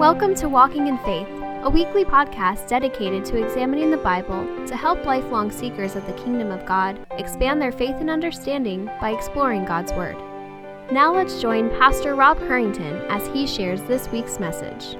Welcome to Walking in Faith, a weekly podcast dedicated to examining the Bible to help lifelong seekers of the kingdom of God expand their faith and understanding by exploring God's Word. Now let's join Pastor Rob Curington as he shares this week's message.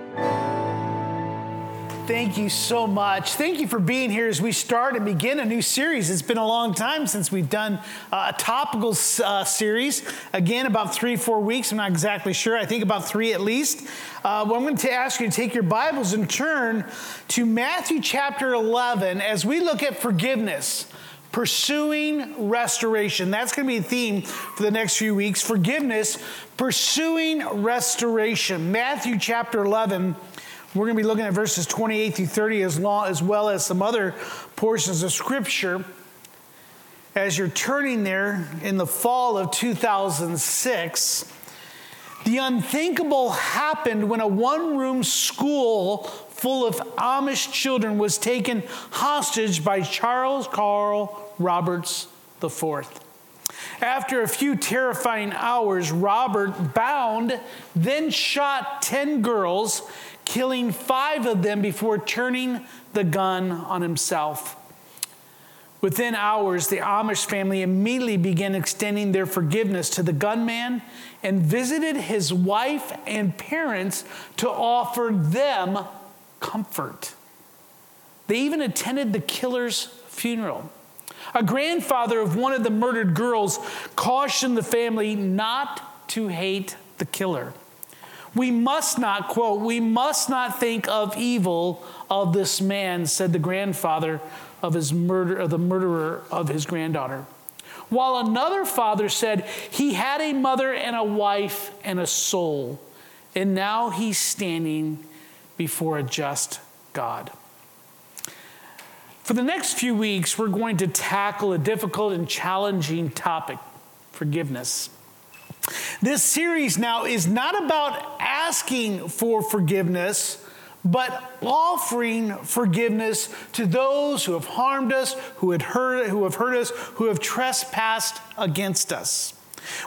Thank you so much. Thank you for being here as we start and begin a new series. It's been a long time since we've done uh, a topical uh, series. Again, about three, four weeks. I'm not exactly sure. I think about three at least. Uh, well, I'm going to ask you to take your Bibles and turn to Matthew chapter 11 as we look at forgiveness. Pursuing restoration. That's going to be a theme for the next few weeks. Forgiveness, pursuing restoration. Matthew chapter 11 we're going to be looking at verses 28 through 30 as, long, as well as some other portions of Scripture. As you're turning there in the fall of 2006, the unthinkable happened when a one room school full of Amish children was taken hostage by Charles Carl Roberts IV. After a few terrifying hours, Robert bound, then shot 10 girls killing five of them before turning the gun on himself. Within hours, the Amish family immediately began extending their forgiveness to the gunman and visited his wife and parents to offer them comfort. They even attended the killer's funeral. A grandfather of one of the murdered girls cautioned the family not to hate the killer. We must not, quote, we must not think of evil of this man, said the grandfather of, his murder, of the murderer of his granddaughter. While another father said he had a mother and a wife and a soul, and now he's standing before a just God. For the next few weeks, we're going to tackle a difficult and challenging topic forgiveness. This series now is not about asking for forgiveness, but offering forgiveness to those who have harmed us, who, had hurt, who have hurt us, who have trespassed against us.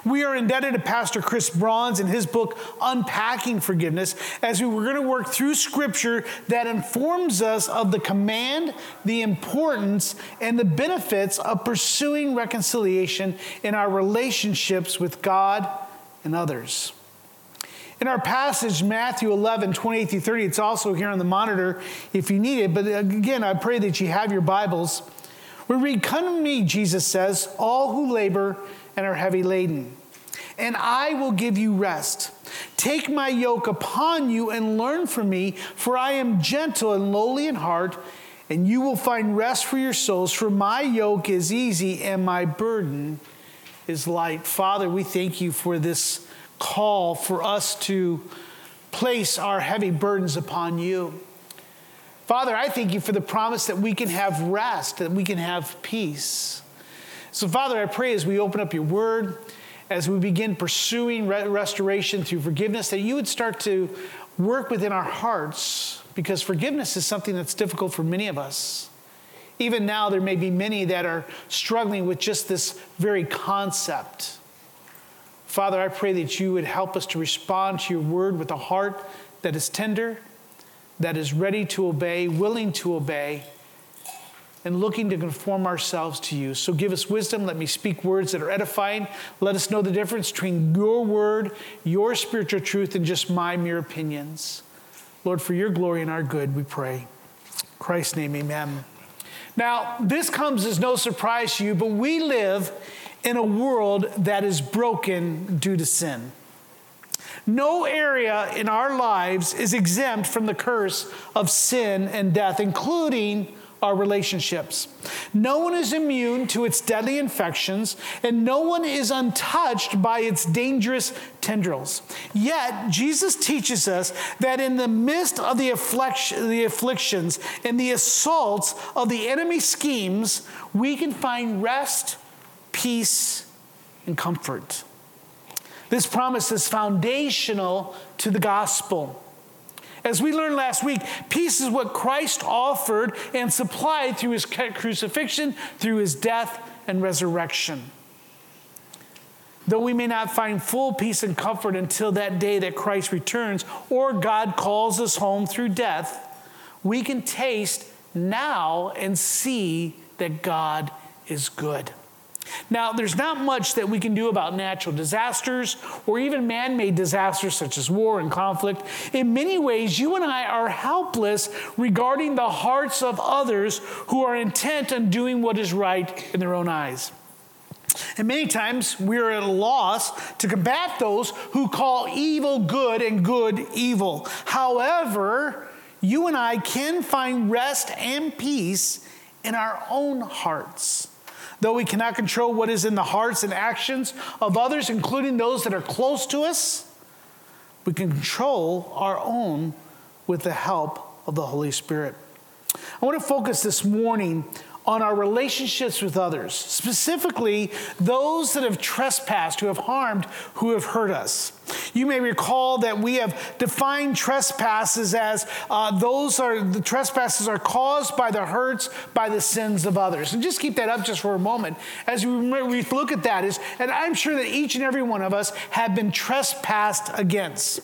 We are indebted to Pastor Chris Brauns in his book, Unpacking Forgiveness, as we were going to work through scripture that informs us of the command, the importance, and the benefits of pursuing reconciliation in our relationships with God and others. In our passage, Matthew 11, 28 through 30, it's also here on the monitor if you need it. But again, I pray that you have your Bibles. We read, Come to me, Jesus says, all who labor and are heavy laden, and I will give you rest. Take my yoke upon you and learn from me, for I am gentle and lowly in heart, and you will find rest for your souls. For my yoke is easy and my burden is light. Father, we thank you for this call for us to place our heavy burdens upon you. Father, I thank you for the promise that we can have rest, that we can have peace. So, Father, I pray as we open up your word, as we begin pursuing restoration through forgiveness, that you would start to work within our hearts because forgiveness is something that's difficult for many of us. Even now, there may be many that are struggling with just this very concept. Father, I pray that you would help us to respond to your word with a heart that is tender, that is ready to obey, willing to obey, and looking to conform ourselves to you. So give us wisdom. Let me speak words that are edifying. Let us know the difference between your word, your spiritual truth, and just my mere opinions. Lord, for your glory and our good, we pray. In Christ's name, amen. Now, this comes as no surprise to you, but we live in a world that is broken due to sin. No area in our lives is exempt from the curse of sin and death, including our relationships. No one is immune to its deadly infections, and no one is untouched by its dangerous tendrils. Yet, Jesus teaches us that in the midst of the, the afflictions and the assaults of the enemy schemes, we can find rest peace, and comfort. This promise is foundational to the gospel. As we learned last week, peace is what Christ offered and supplied through his crucifixion, through his death and resurrection. Though we may not find full peace and comfort until that day that Christ returns or God calls us home through death, we can taste now and see that God is good. Now, there's not much that we can do about natural disasters or even man made disasters such as war and conflict. In many ways, you and I are helpless regarding the hearts of others who are intent on doing what is right in their own eyes. And many times we're at a loss to combat those who call evil good and good evil. However, you and I can find rest and peace in our own hearts. Though we cannot control what is in the hearts and actions of others, including those that are close to us, we can control our own with the help of the Holy Spirit. I want to focus this morning on our relationships with others, specifically those that have trespassed, who have harmed, who have hurt us. You may recall that we have defined trespasses as uh, those are the trespasses are caused by the hurts, by the sins of others. And just keep that up just for a moment as we, we look at that. Is and I'm sure that each and every one of us have been trespassed against.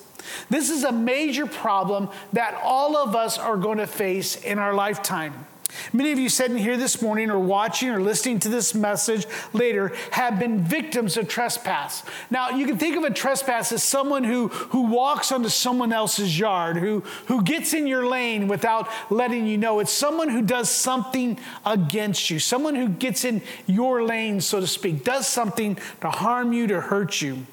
This is a major problem that all of us are going to face in our lifetime. Many of you sitting here this morning or watching or listening to this message later have been victims of trespass. Now, you can think of a trespass as someone who, who walks onto someone else's yard, who, who gets in your lane without letting you know. It's someone who does something against you, someone who gets in your lane, so to speak, does something to harm you, to hurt you.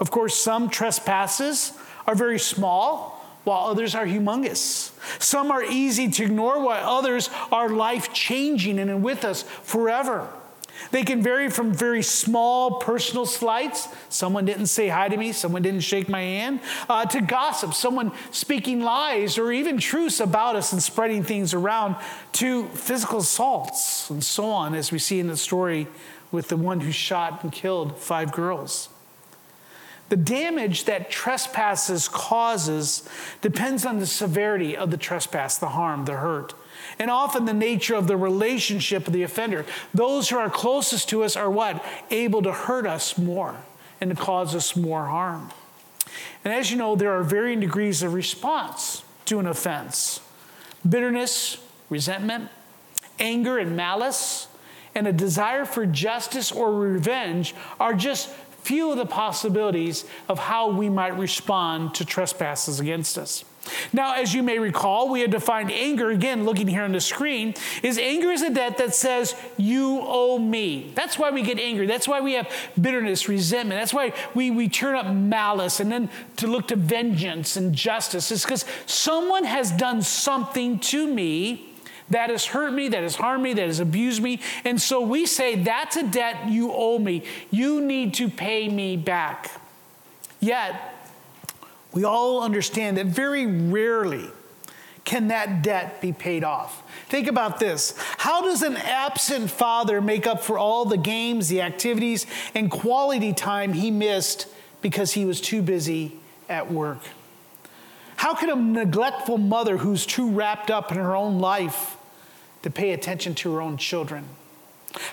Of course, some trespasses are very small while others are humongous. Some are easy to ignore, while others are life changing and with us forever. They can vary from very small personal slights, someone didn't say hi to me, someone didn't shake my hand, uh, to gossip, someone speaking lies or even truths about us and spreading things around, to physical assaults and so on, as we see in the story with the one who shot and killed five girls. The damage that trespasses causes depends on the severity of the trespass, the harm, the hurt, and often the nature of the relationship of the offender. Those who are closest to us are what? Able to hurt us more and to cause us more harm. And as you know, there are varying degrees of response to an offense bitterness, resentment, anger, and malice, and a desire for justice or revenge are just few of the possibilities of how we might respond to trespasses against us. Now, as you may recall, we had defined anger, again, looking here on the screen, is anger is a debt that says, You owe me. That's why we get angry. That's why we have bitterness, resentment. That's why we, we turn up malice and then to look to vengeance and justice. It's because someone has done something to me that has hurt me, that has harmed me, that has abused me. And so we say, that's a debt you owe me. You need to pay me back. Yet, we all understand that very rarely can that debt be paid off. Think about this. How does an absent father make up for all the games, the activities, and quality time he missed because he was too busy at work? How can a neglectful mother who's too wrapped up in her own life to pay attention to her own children?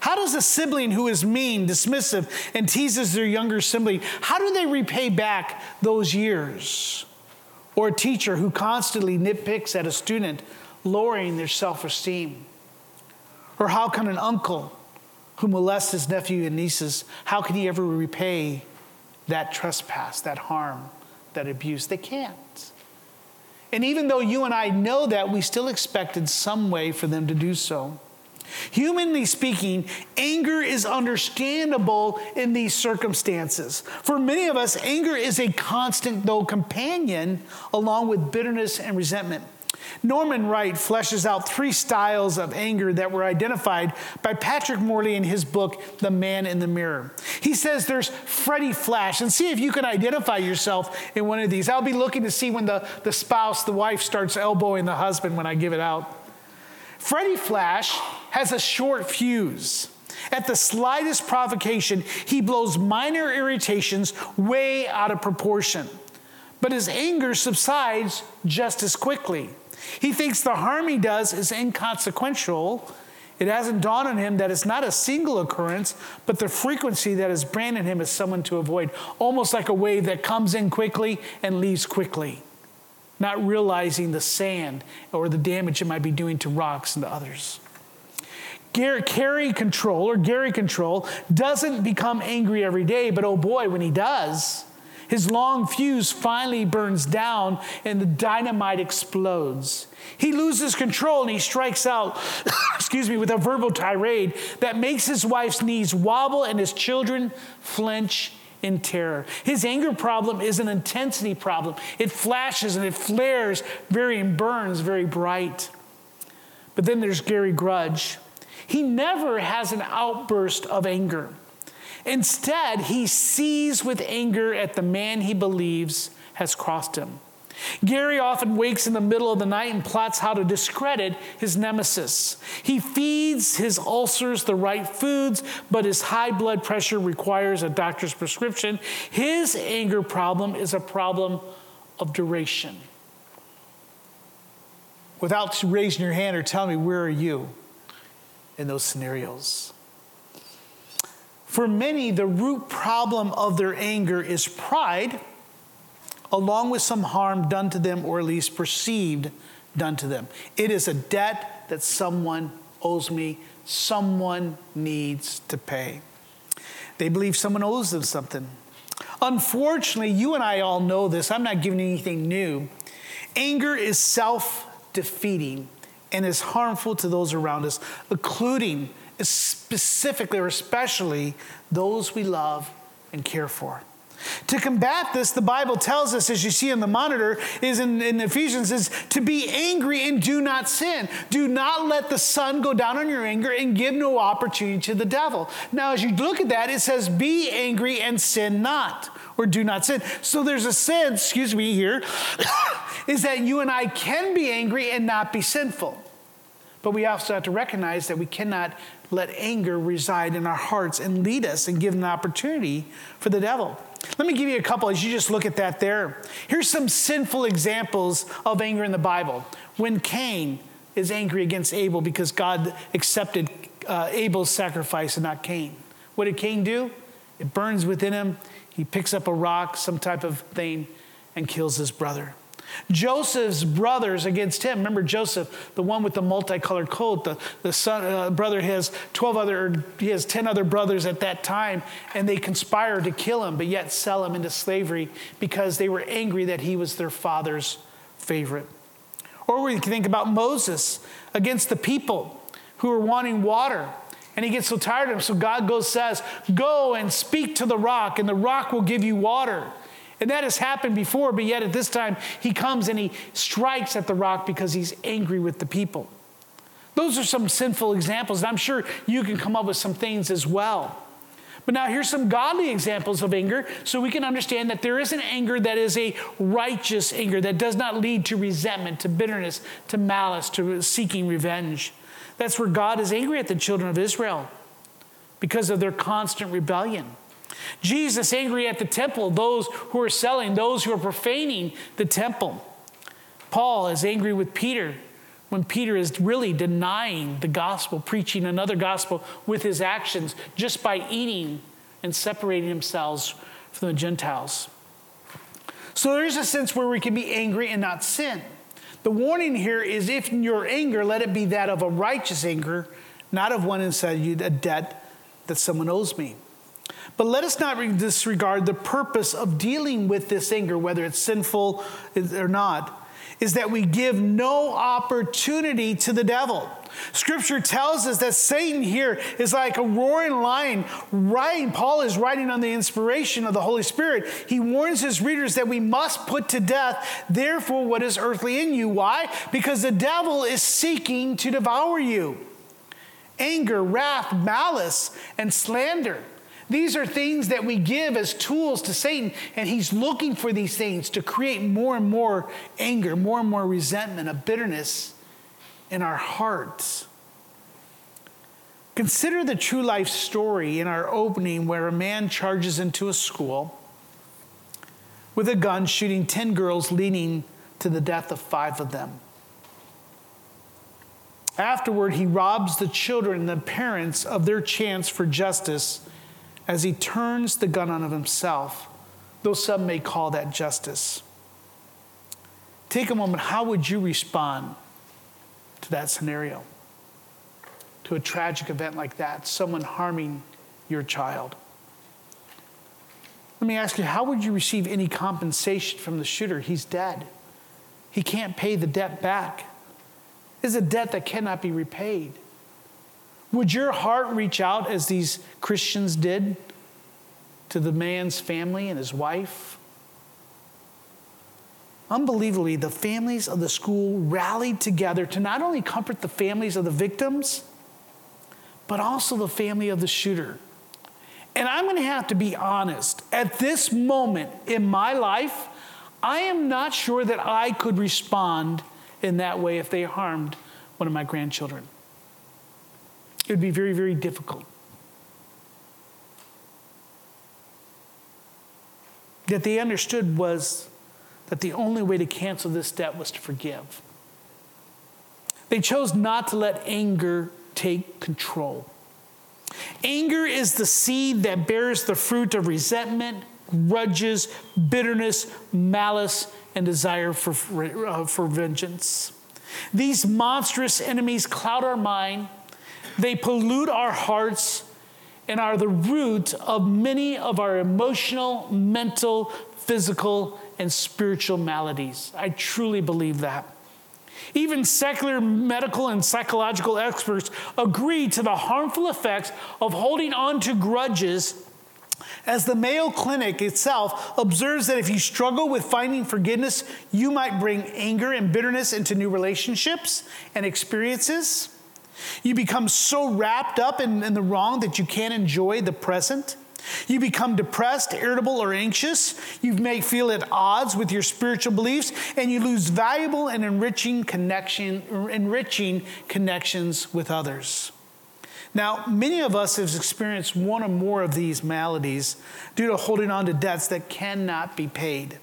How does a sibling who is mean, dismissive, and teases their younger sibling, how do they repay back those years? Or a teacher who constantly nitpicks at a student, lowering their self esteem? Or how can an uncle who molests his nephew and nieces, how can he ever repay that trespass, that harm, that abuse? They can't. And even though you and I know that, we still expected some way for them to do so. Humanly speaking, anger is understandable in these circumstances. For many of us, anger is a constant, though, companion along with bitterness and resentment. Norman Wright fleshes out three styles of anger that were identified by Patrick Morley in his book, The Man in the Mirror. He says there's Freddy Flash, and see if you can identify yourself in one of these. I'll be looking to see when the, the spouse, the wife, starts elbowing the husband when I give it out. Freddy Flash has a short fuse. At the slightest provocation, he blows minor irritations way out of proportion. But his anger subsides just as quickly. He thinks the harm he does is inconsequential It hasn't dawned on him that it's not a single occurrence, but the frequency that has branded him as someone to avoid, almost like a wave that comes in quickly and leaves quickly, not realizing the sand or the damage it might be doing to rocks and to others. Gary Carry control or Gary control doesn't become angry every day, but oh boy, when he does, his long fuse finally burns down and the dynamite explodes. He loses control and he strikes out, excuse me, with a verbal tirade that makes his wife's knees wobble and his children flinch in terror. His anger problem is an intensity problem. It flashes and it flares very and burns very bright. But then there's Gary Grudge. He never has an outburst of anger. Instead, he sees with anger at the man he believes has crossed him. Gary often wakes in the middle of the night and plots how to discredit his nemesis. He feeds his ulcers the right foods, but his high blood pressure requires a doctor's prescription. His anger problem is a problem of duration. Without raising your hand or telling me, where are you in those scenarios? For many, the root problem of their anger is pride along with some harm done to them, or at least perceived done to them. It is a debt that someone owes me, someone needs to pay. They believe someone owes them something. Unfortunately, you and I all know this. I'm not giving anything new. Anger is self defeating and is harmful to those around us, including specifically or especially those we love and care for. To combat this, the Bible tells us, as you see in the monitor, is in, in, Ephesians, is to be angry and do not sin. Do not let the sun go down on your anger and give no opportunity to the devil. Now, as you look at that, it says, be angry and sin not, or do not sin. So there's a sense, excuse me, here, is that you and I can be angry and not be sinful. But we also have to recognize that we cannot let anger reside in our hearts and lead us and give an opportunity for the devil. Let me give you a couple as you just look at that there. Here's some sinful examples of anger in the Bible. When Cain is angry against Abel because God accepted uh, Abel's sacrifice and not Cain. What did Cain do? It burns within him. He picks up a rock, some type of thing, and kills his brother. Joseph's brothers against him. Remember Joseph, the one with the multicolored coat. The, the son, uh, brother has 12 other, he has 10 other brothers at that time, and they conspire to kill him, but yet sell him into slavery because they were angry that he was their father's favorite. Or we can think about Moses against the people who are wanting water. And he gets so tired of them. So God goes, says, Go and speak to the rock, and the rock will give you water. And that has happened before, but yet at this time, he comes and he strikes at the rock because he's angry with the people. Those are some sinful examples. And I'm sure you can come up with some things as well. But now here's some godly examples of anger so we can understand that there is an anger that is a righteous anger that does not lead to resentment, to bitterness, to malice, to seeking revenge. That's where God is angry at the children of Israel because of their constant rebellion. Jesus angry at the temple, those who are selling, those who are profaning the temple. Paul is angry with Peter when Peter is really denying the gospel, preaching another gospel with his actions just by eating and separating themselves from the Gentiles. So there's a sense where we can be angry and not sin. The warning here is if your anger, let it be that of a righteous anger, not of one inside you, a debt that someone owes me. But let us not disregard the purpose of dealing with this anger, whether it's sinful or not, is that we give no opportunity to the devil. Scripture tells us that Satan here is like a roaring lion, writing. Paul is writing on the inspiration of the Holy Spirit. He warns his readers that we must put to death, therefore, what is earthly in you. Why? Because the devil is seeking to devour you. Anger, wrath, malice, and slander. These are things that we give as tools to Satan, and he's looking for these things to create more and more anger, more and more resentment, a bitterness in our hearts. Consider the true life story in our opening where a man charges into a school with a gun, shooting 10 girls, leading to the death of five of them. Afterward, he robs the children and the parents of their chance for justice as he turns the gun on himself, though some may call that justice. Take a moment. How would you respond to that scenario? To a tragic event like that, someone harming your child? Let me ask you, how would you receive any compensation from the shooter? He's dead. He can't pay the debt back. It's a debt that cannot be repaid. Would your heart reach out as these Christians did to the man's family and his wife? Unbelievably, the families of the school rallied together to not only comfort the families of the victims, but also the family of the shooter. And I'm going to have to be honest. At this moment in my life, I am not sure that I could respond in that way if they harmed one of my grandchildren. It would be very, very difficult. That they understood was that the only way to cancel this debt was to forgive. They chose not to let anger take control. Anger is the seed that bears the fruit of resentment, grudges, bitterness, malice, and desire for, uh, for vengeance. These monstrous enemies cloud our mind, they pollute our hearts, and are the root of many of our emotional, mental, physical, and spiritual maladies. I truly believe that. Even secular medical and psychological experts agree to the harmful effects of holding on to grudges as the Mayo Clinic itself observes that if you struggle with finding forgiveness, you might bring anger and bitterness into new relationships and experiences. You become so wrapped up in, in the wrong that you can't enjoy the present. You become depressed, irritable, or anxious. You may feel at odds with your spiritual beliefs, and you lose valuable and enriching connection, enriching connections with others. Now, many of us have experienced one or more of these maladies due to holding on to debts that cannot be paid.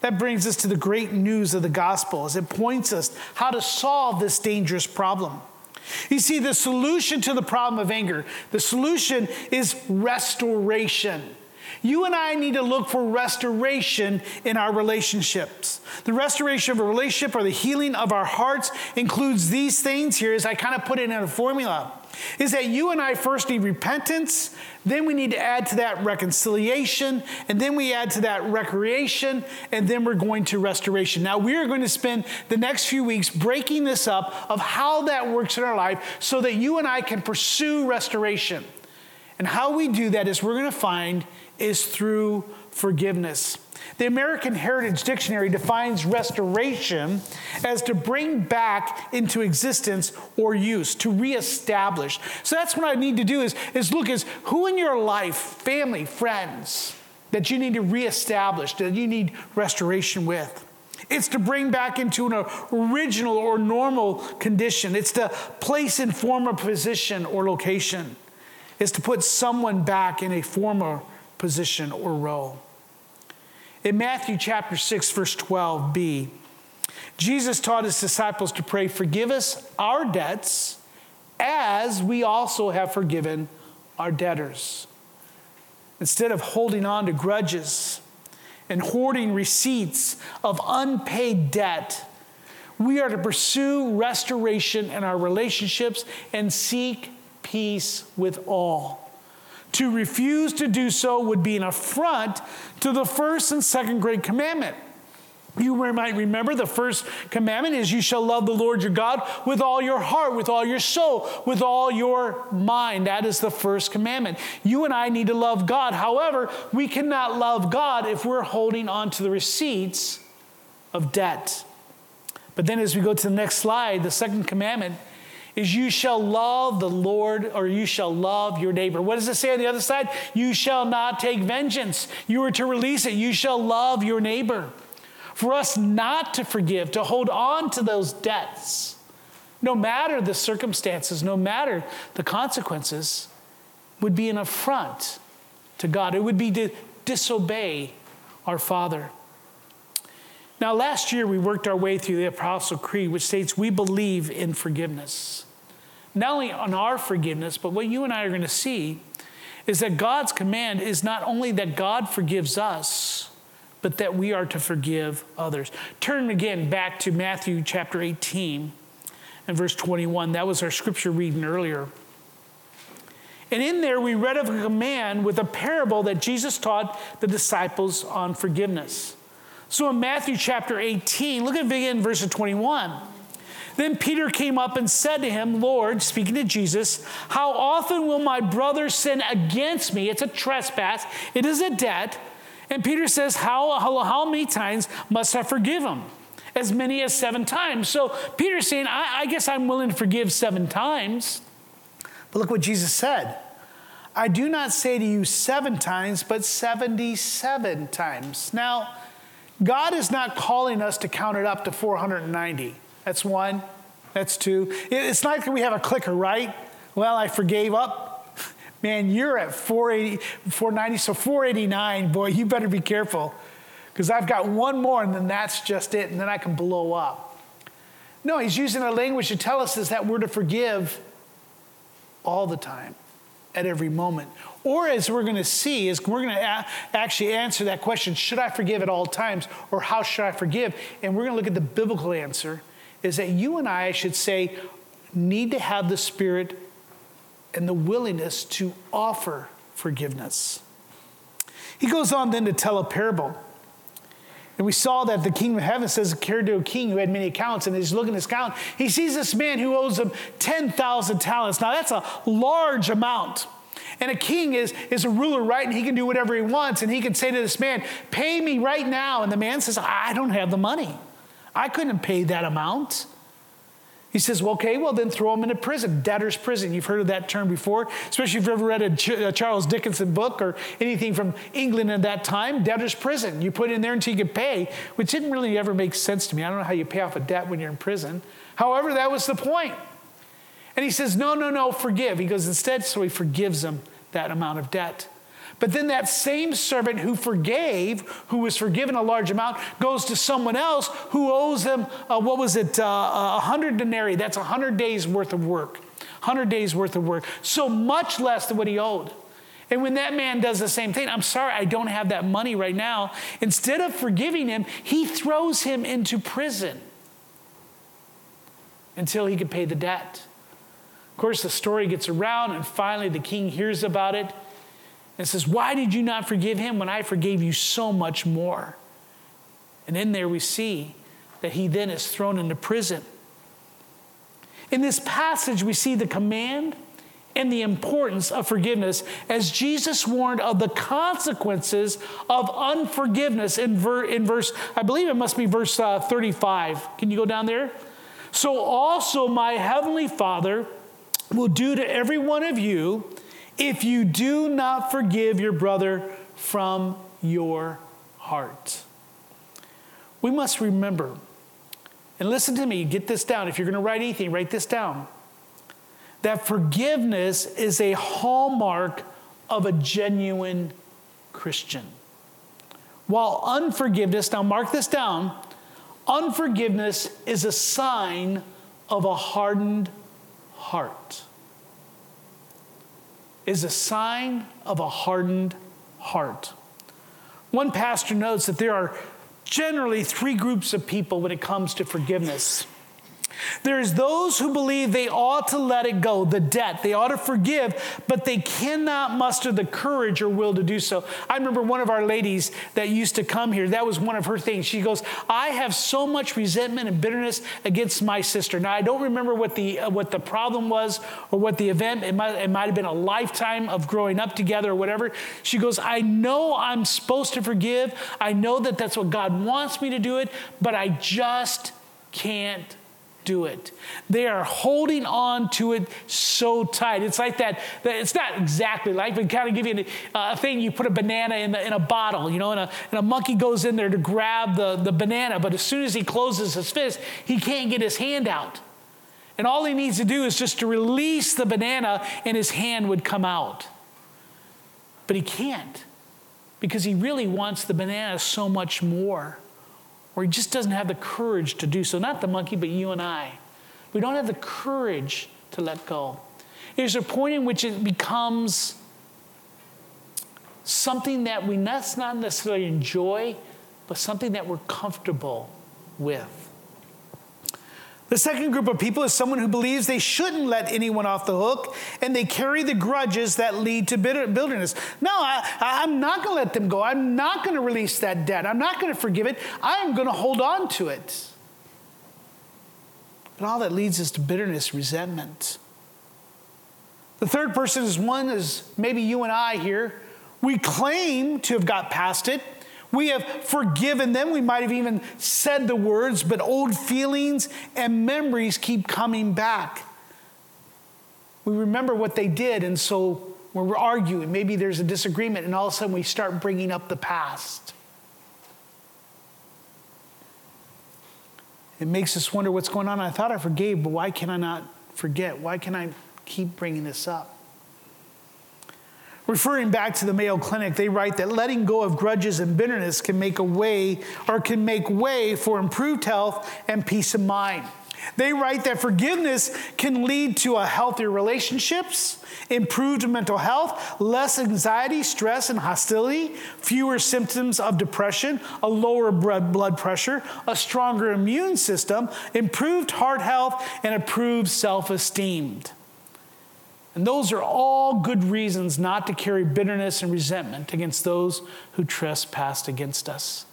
That brings us to the great news of the gospel as it points us how to solve this dangerous problem. You see, the solution to the problem of anger, the solution is restoration. You and I need to look for restoration in our relationships. The restoration of a relationship or the healing of our hearts includes these things here, as I kind of put it in a formula is that you and I first need repentance, then we need to add to that reconciliation, and then we add to that recreation, and then we're going to restoration. Now, we are going to spend the next few weeks breaking this up of how that works in our life so that you and I can pursue restoration. And how we do that is we're going to find is through forgiveness. The American Heritage Dictionary defines restoration as to bring back into existence or use, to reestablish. So that's what I need to do is, is look is who in your life, family, friends, that you need to reestablish, that you need restoration with. It's to bring back into an original or normal condition. It's to place in former position or location. It's to put someone back in a former position or role. In Matthew chapter 6, verse 12b, Jesus taught his disciples to pray, Forgive us our debts as we also have forgiven our debtors. Instead of holding on to grudges and hoarding receipts of unpaid debt, we are to pursue restoration in our relationships and seek peace with all. To refuse to do so would be an affront to the first and second great commandment. You might remember the first commandment is you shall love the Lord your God with all your heart, with all your soul, with all your mind. That is the first commandment. You and I need to love God. However, we cannot love God if we're holding on to the receipts of debt. But then as we go to the next slide, the second commandment is you shall love the Lord or you shall love your neighbor. What does it say on the other side? You shall not take vengeance. You are to release it. You shall love your neighbor. For us not to forgive, to hold on to those debts, no matter the circumstances, no matter the consequences, would be an affront to God. It would be to disobey our Father. Now, last year we worked our way through the Apostle Creed, which states we believe in forgiveness. Not only on our forgiveness, but what you and I are going to see is that God's command is not only that God forgives us, but that we are to forgive others. Turn again back to Matthew chapter 18 and verse 21. That was our scripture reading earlier. And in there, we read of a command with a parable that Jesus taught the disciples on forgiveness. So in Matthew chapter 18, look at again verse 21. Then Peter came up and said to him, Lord, speaking to Jesus, how often will my brother sin against me? It's a trespass, it is a debt. And Peter says, How, how, how many times must I forgive him? As many as seven times. So Peter's saying, I, I guess I'm willing to forgive seven times. But look what Jesus said I do not say to you seven times, but 77 times. Now, God is not calling us to count it up to 490. That's one. That's two. It's not like we have a clicker, right? Well, I forgave up. Man, you're at 480, 490, so 489. Boy, you better be careful because I've got one more and then that's just it, and then I can blow up. No, he's using a language to tell us is that we're to forgive all the time, at every moment. Or as we're going to see, is we're going to a- actually answer that question: Should I forgive at all times, or how should I forgive? And we're going to look at the biblical answer: is that you and I should say need to have the spirit and the willingness to offer forgiveness. He goes on then to tell a parable. And we saw that the kingdom of heaven says, cared to a king who had many accounts, and he's looking at his account. He sees this man who owes him 10,000 talents. Now, that's a large amount. And a king is, is a ruler, right? And he can do whatever he wants. And he can say to this man, Pay me right now. And the man says, I don't have the money. I couldn't pay that amount. He says, well, okay, well, then throw him into prison, debtor's prison. You've heard of that term before, especially if you've ever read a, Ch- a Charles Dickens book or anything from England at that time, debtor's prison. You put in there until you could pay, which didn't really ever make sense to me. I don't know how you pay off a debt when you're in prison. However, that was the point. And he says, no, no, no, forgive. He goes, instead, so he forgives him that amount of debt. But then that same servant who forgave, who was forgiven a large amount, goes to someone else who owes them, uh, what was it, uh, a uh, hundred denarii. That's a hundred days worth of work. Hundred days worth of work. So much less than what he owed. And when that man does the same thing, I'm sorry, I don't have that money right now. Instead of forgiving him, he throws him into prison until he can pay the debt. Of course, the story gets around, and finally the king hears about it and says, Why did you not forgive him when I forgave you so much more? And in there we see that he then is thrown into prison. In this passage, we see the command and the importance of forgiveness as Jesus warned of the consequences of unforgiveness in, ver- in verse, I believe it must be verse uh, 35. Can you go down there? So also my heavenly Father will do to every one of you if you do not forgive your brother from your heart. We must remember, and listen to me, get this down. If you're going to write anything, write this down. That forgiveness is a hallmark of a genuine Christian. While unforgiveness, now mark this down, unforgiveness is a sign of a hardened heart is a sign of a hardened heart. One pastor notes that there are generally three groups of people when it comes to forgiveness. There's those who believe they ought to let it go, the debt. They ought to forgive, but they cannot muster the courage or will to do so. I remember one of our ladies that used to come here, that was one of her things. She goes, I have so much resentment and bitterness against my sister. Now, I don't remember what the, uh, what the problem was or what the event, it might, it might have been a lifetime of growing up together or whatever. She goes, I know I'm supposed to forgive. I know that that's what God wants me to do it, but I just can't do it. They are holding on to it so tight. It's like that, that it's not exactly like, but kind of give you a, uh, thing, you put a banana in, the, in a bottle, you know, and a, and a monkey goes in there to grab the, the banana, but as soon as he closes his fist, he can't get his hand out. And all he needs to do is just to release the banana and his hand would come out. But he can't because he really wants the banana so much more. Or he just doesn't have the courage to do so. Not the monkey, but you and I. We don't have the courage to let go. There's a point in which it becomes something that we not necessarily enjoy, but something that we're comfortable with. The second group of people is someone who believes they shouldn't let anyone off the hook and they carry the grudges that lead to bitterness. No, I, am not going to let them go. I'm not going to release that debt. I'm not going to forgive it. I'm going to hold on to it. But all that leads us to bitterness, resentment. The third person is one is maybe you and I here. We claim to have got past it. We have forgiven them. We might have even said the words, but old feelings and memories keep coming back. We remember what they did, and so when we're arguing, maybe there's a disagreement, and all of a sudden we start bringing up the past. It makes us wonder what's going on. I thought I forgave, but why can I not forget? Why can I keep bringing this up? Referring back to the Mayo Clinic, they write that letting go of grudges and bitterness can make a way or can make way for improved health and peace of mind. They write that forgiveness can lead to a healthier relationships, improved mental health, less anxiety, stress, and hostility, fewer symptoms of depression, a lower blood pressure, a stronger immune system, improved heart health, and improved self esteem. And those are all good reasons not to carry bitterness and resentment against those who trespassed against us.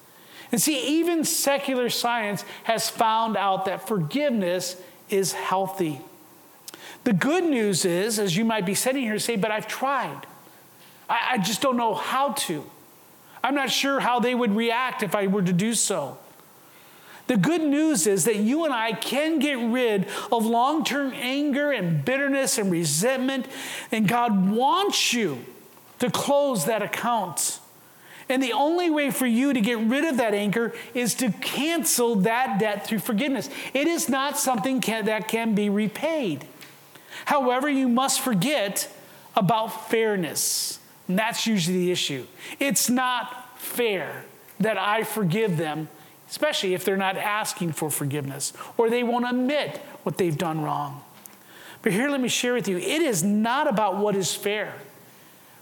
And see, even secular science has found out that forgiveness is healthy. The good news is, as you might be sitting here and say, but I've tried. I, I just don't know how to. I'm not sure how they would react if I were to do so. The good news is that you and I can get rid of long term anger and bitterness and resentment, and God wants you to close that account. And the only way for you to get rid of that anger is to cancel that debt through forgiveness. It is not something can, that can be repaid. However, you must forget about fairness. And that's usually the issue. It's not fair that I forgive them especially if they're not asking for forgiveness or they won't admit what they've done wrong. But here, let me share with you it is not about what is fair.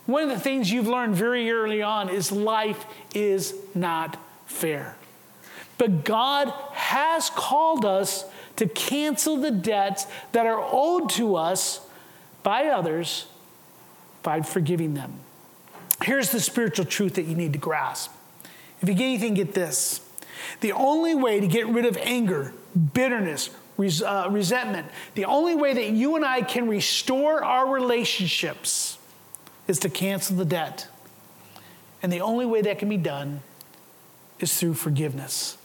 One of the things you've learned very early on is life is not fair. But God has called us to cancel the debts that are owed to us by others by forgiving them. Here's the spiritual truth that you need to grasp. If you get anything, get this. The only way to get rid of anger, bitterness, res- uh, resentment, the only way that you and I can restore our relationships is to cancel the debt. And the only way that can be done is through forgiveness.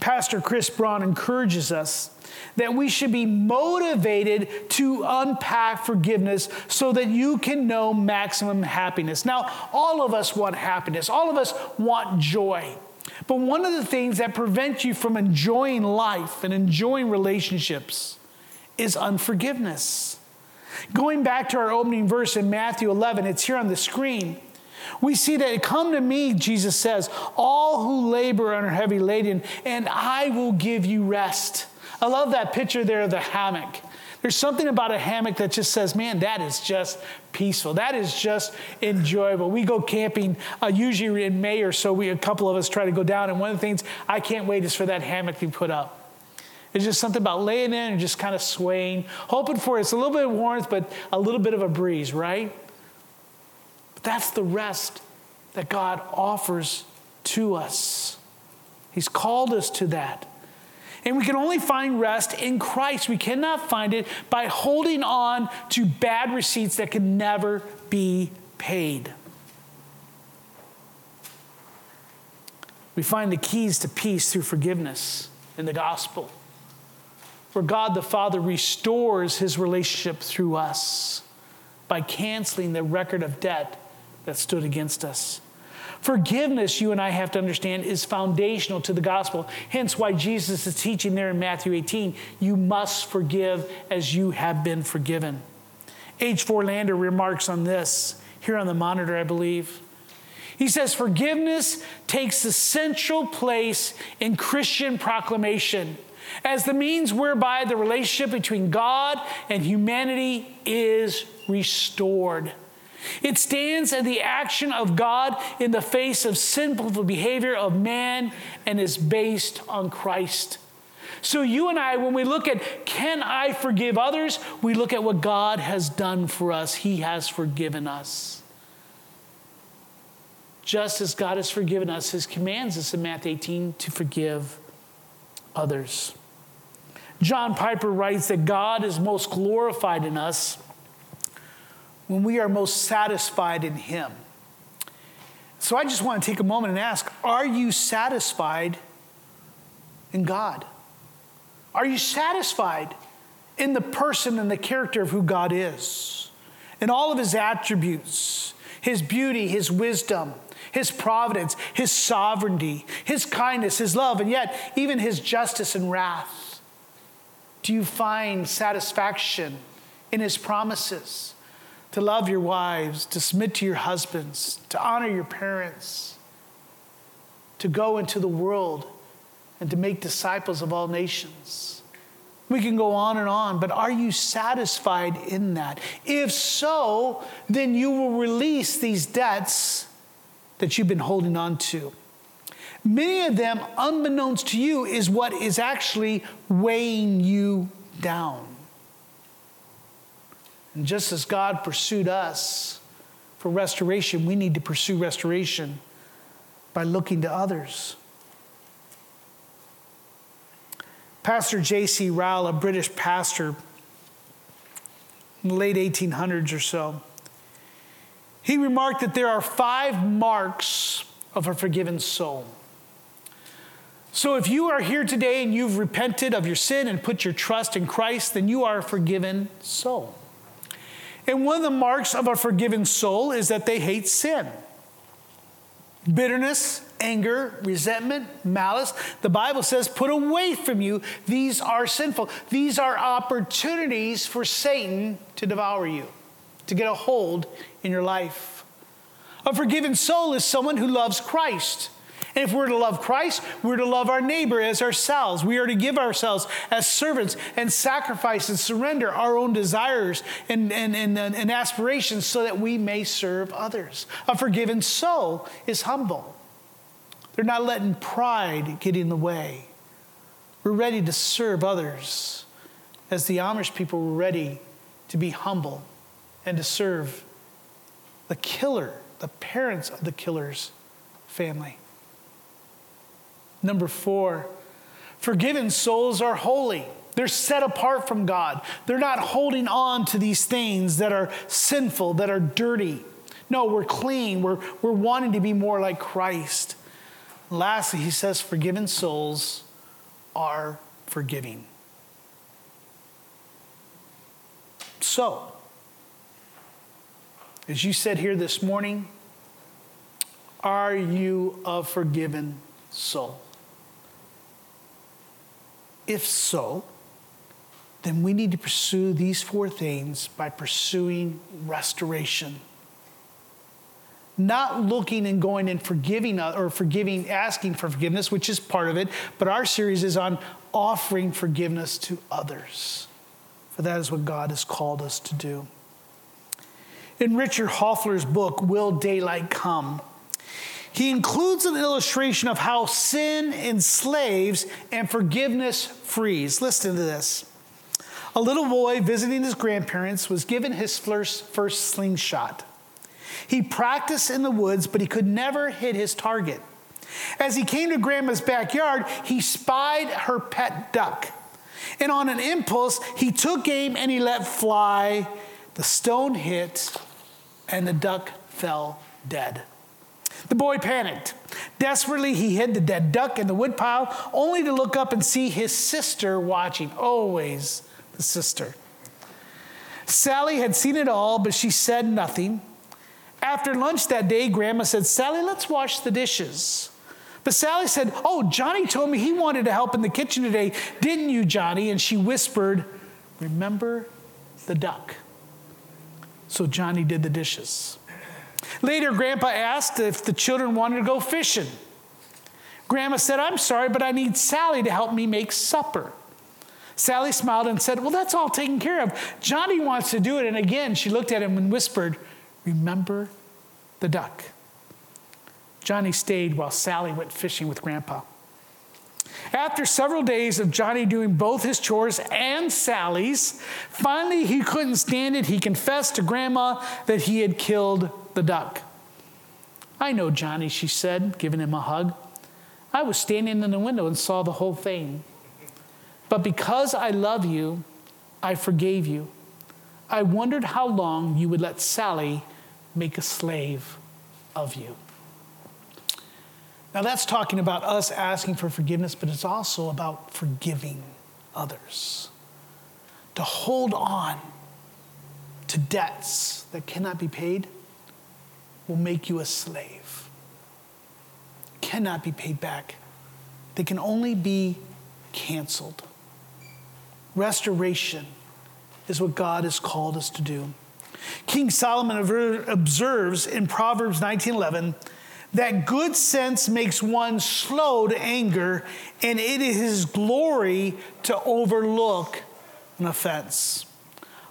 Pastor Chris Braun encourages us that we should be motivated to unpack forgiveness so that you can know maximum happiness. Now, all of us want happiness, all of us want joy. But one of the things that prevents you from enjoying life and enjoying relationships is unforgiveness. Going back to our opening verse in Matthew 11, it's here on the screen. We see that, Come to me, Jesus says, all who labor and are heavy laden, and I will give you rest. I love that picture there of the hammock. There's something about a hammock that just says, man, that is just peaceful. That is just enjoyable. We go camping uh, usually in May or so. We, a couple of us try to go down. And one of the things I can't wait is for that hammock to be put up. It's just something about laying in and just kind of swaying, hoping for it's a little bit of warmth, but a little bit of a breeze, right? But that's the rest that God offers to us. He's called us to that. And we can only find rest in Christ. We cannot find it by holding on to bad receipts that can never be paid. We find the keys to peace through forgiveness in the gospel, where God the Father restores his relationship through us by canceling the record of debt that stood against us. Forgiveness, you and I have to understand, is foundational to the gospel. Hence, why Jesus is teaching there in Matthew 18 you must forgive as you have been forgiven. H. Forlander remarks on this, here on the monitor, I believe. He says forgiveness takes the central place in Christian proclamation as the means whereby the relationship between God and humanity is restored. It stands as the action of God in the face of sinful behavior of man and is based on Christ. So, you and I, when we look at can I forgive others, we look at what God has done for us. He has forgiven us. Just as God has forgiven us, His commands us in Matthew 18 to forgive others. John Piper writes that God is most glorified in us when we are most satisfied in Him. So I just want to take a moment and ask Are you satisfied in God? Are you satisfied in the person and the character of who God is? In all of His attributes, His beauty, His wisdom, His providence, His sovereignty, His kindness, His love, and yet even His justice and wrath? Do you find satisfaction in his promises to love your wives, to submit to your husbands, to honor your parents, to go into the world and to make disciples of all nations? We can go on and on, but are you satisfied in that? If so, then you will release these debts that you've been holding on to. Many of them, unbeknownst to you, is what is actually weighing you down. And just as God pursued us for restoration, we need to pursue restoration by looking to others. Pastor J.C. Ryle, a British pastor in the late 1800s or so, he remarked that there are five marks of a forgiven soul. So if you are here today and you've repented of your sin and put your trust in Christ, then you are a forgiven soul. And one of the marks of a forgiven soul is that they hate sin. Bitterness, anger, resentment, malice. The Bible says, put away from you. These are sinful. These are opportunities for Satan to devour you, to get a hold in your life. A forgiven soul is someone who loves Christ and if we're to love Christ, we're to love our neighbor as ourselves. We are to give ourselves as servants and sacrifice and surrender our own desires and, and, and, and aspirations so that we may serve others. A forgiven soul is humble, they're not letting pride get in the way. We're ready to serve others as the Amish people were ready to be humble and to serve the killer, the parents of the killer's family. Number four, forgiven souls are holy. They're set apart from God. They're not holding on to these things that are sinful, that are dirty. No, we're clean. We're, we're wanting to be more like Christ. Lastly, he says, forgiven souls are forgiving. So, as you said here this morning, are you a forgiven soul? If so, then we need to pursue these four things by pursuing restoration. Not looking and going and forgiving uh, or forgiving, asking for forgiveness, which is part of it, but our series is on offering forgiveness to others. For that is what God has called us to do. In Richard Hoefler's book, Will Daylight Come? He includes an illustration of how sin enslaves and forgiveness frees. Listen to this. A little boy visiting his grandparents was given his first, first slingshot. He practiced in the woods, but he could never hit his target. As he came to grandma's backyard, he spied her pet duck. And on an impulse, he took aim and he let fly. The stone hit, and the duck fell dead. The boy panicked. Desperately, he hid the dead duck in the woodpile, only to look up and see his sister watching. Always the sister. Sally had seen it all, but she said nothing. After lunch that day, Grandma said, Sally, let's wash the dishes. But Sally said, Oh, Johnny told me he wanted to help in the kitchen today. Didn't you, Johnny? And she whispered, Remember the duck. So Johnny did the dishes. Later, Grandpa asked if the children wanted to go fishing. Grandma said, I'm sorry, but I need Sally to help me make supper. Sally smiled and said, Well, that's all taken care of. Johnny wants to do it. And again, she looked at him and whispered, Remember the duck. Johnny stayed while Sally went fishing with Grandpa. After several days of Johnny doing both his chores and Sally's, finally he couldn't stand it. He confessed to Grandma that he had killed the duck. I know, Johnny, she said, giving him a hug. I was standing in the window and saw the whole thing. But because I love you, I forgave you. I wondered how long you would let Sally make a slave of you. Now, that's talking about us asking for forgiveness, but it's also about forgiving others. To hold on to debts that cannot be paid will make you a slave cannot be paid back, they can only be canceled. Restoration is what God has called us to do. King Solomon observes in Proverbs 19:11 that good sense makes one slow to anger and it is his glory to overlook an offense.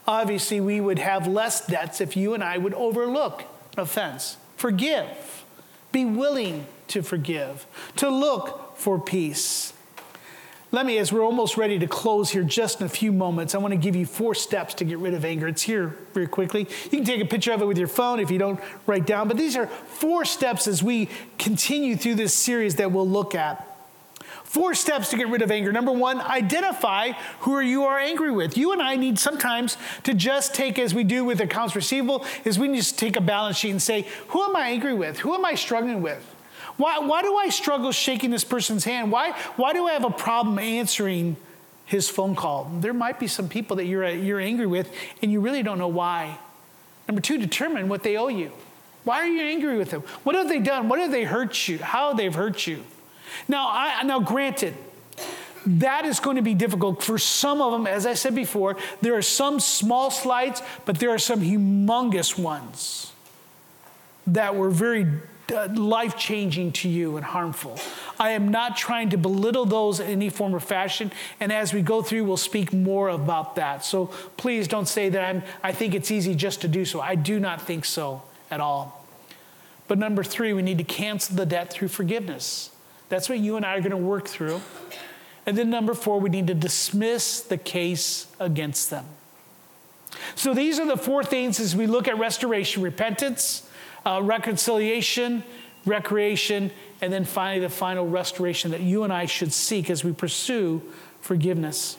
Obviously, we would have less debts if you and I would overlook offense. Forgive. Be willing to forgive, to look for peace. Let me, as we're almost ready to close here, just in a few moments, I want to give you four steps to get rid of anger. It's here very quickly. You can take a picture of it with your phone if you don't write down, but these are four steps as we continue through this series that we'll look at. Four steps to get rid of anger. Number one, identify who you are angry with. You and I need sometimes to just take, as we do with accounts receivable, is we need to take a balance sheet and say, who am I angry with? Who am I struggling with? Why, why do I struggle shaking this person's hand? Why, why do I have a problem answering his phone call? There might be some people that you're, you're angry with and you really don't know why. Number two, determine what they owe you. Why are you angry with them? What have they done? What have they hurt you? How have they hurt you? Now, I, now granted, that is going to be difficult for some of them. As I said before, there are some small slights, but there are some humongous ones that were very uh, life changing to you and harmful. I am not trying to belittle those in any form or fashion. And as we go through, we'll speak more about that. So please don't say that I'm, I think it's easy just to do so. I do not think so at all. But number three, we need to cancel the debt through forgiveness. That's what you and I are going to work through. And then number four, we need to dismiss the case against them. So these are the four things as we look at restoration repentance, uh, reconciliation, recreation, and then finally the final restoration that you and I should seek as we pursue forgiveness.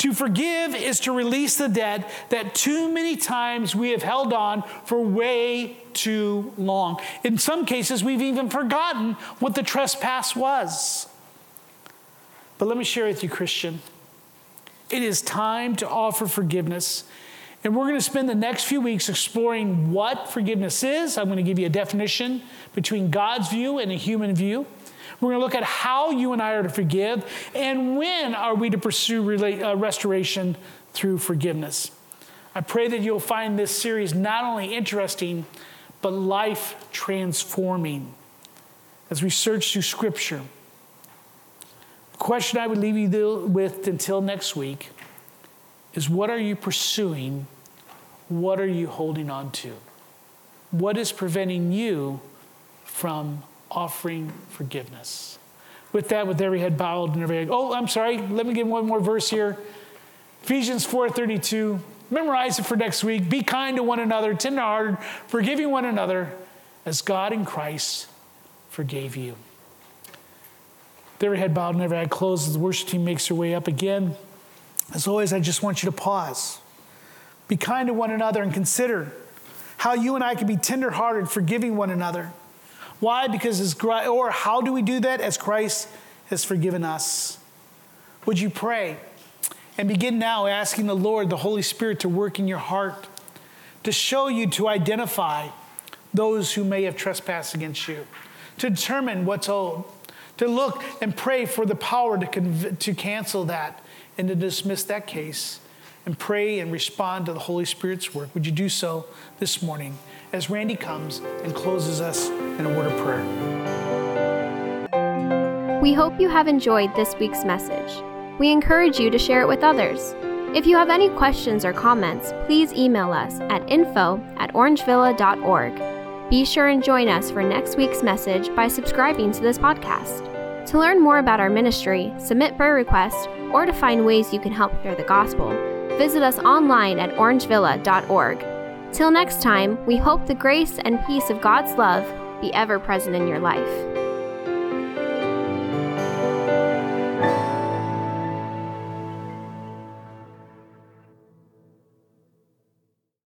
To forgive is to release the debt that too many times we have held on for way too long. In some cases, we've even forgotten what the trespass was. But let me share with you, Christian. It is time to offer forgiveness and we're going to spend the next few weeks exploring what forgiveness is. I'm going to give you a definition between God's view and a human view. We're going to look at how you and I are to forgive and when are we to pursue uh, restoration through forgiveness. I pray that you'll find this series not only interesting, but life transforming as we search through Scripture. The question I would leave you with until next week is what are you pursuing? What are you holding on to? What is preventing you from offering forgiveness? With that, with every head bowed and every head, oh, I'm sorry, let me give one more verse here. Ephesians 4:32. Memorize it for next week. Be kind to one another, tenderhearted, forgiving one another, as God in Christ forgave you. With every head bowed and every eye closed as the worship team makes their way up again. As always, I just want you to pause. Be kind to one another and consider how you and I can be tenderhearted, forgiving one another. Why? Because as Christ, or how do we do that? As Christ has forgiven us. Would you pray and begin now asking the Lord, the Holy Spirit, to work in your heart, to show you, to identify those who may have trespassed against you, to determine what's owed, to look and pray for the power to, conv- to cancel that and to dismiss that case and pray and respond to the Holy Spirit's work. Would you do so this morning as Randy comes and closes us in a word of prayer? We hope you have enjoyed this week's message. We encourage you to share it with others. If you have any questions or comments, please email us at info at orangevilla.org. Be sure and join us for next week's message by subscribing to this podcast. To learn more about our ministry, submit prayer requests, or to find ways you can help share the gospel, visit us online at orangevilla.org. Till next time, we hope the grace and peace of God's love be ever present in your life.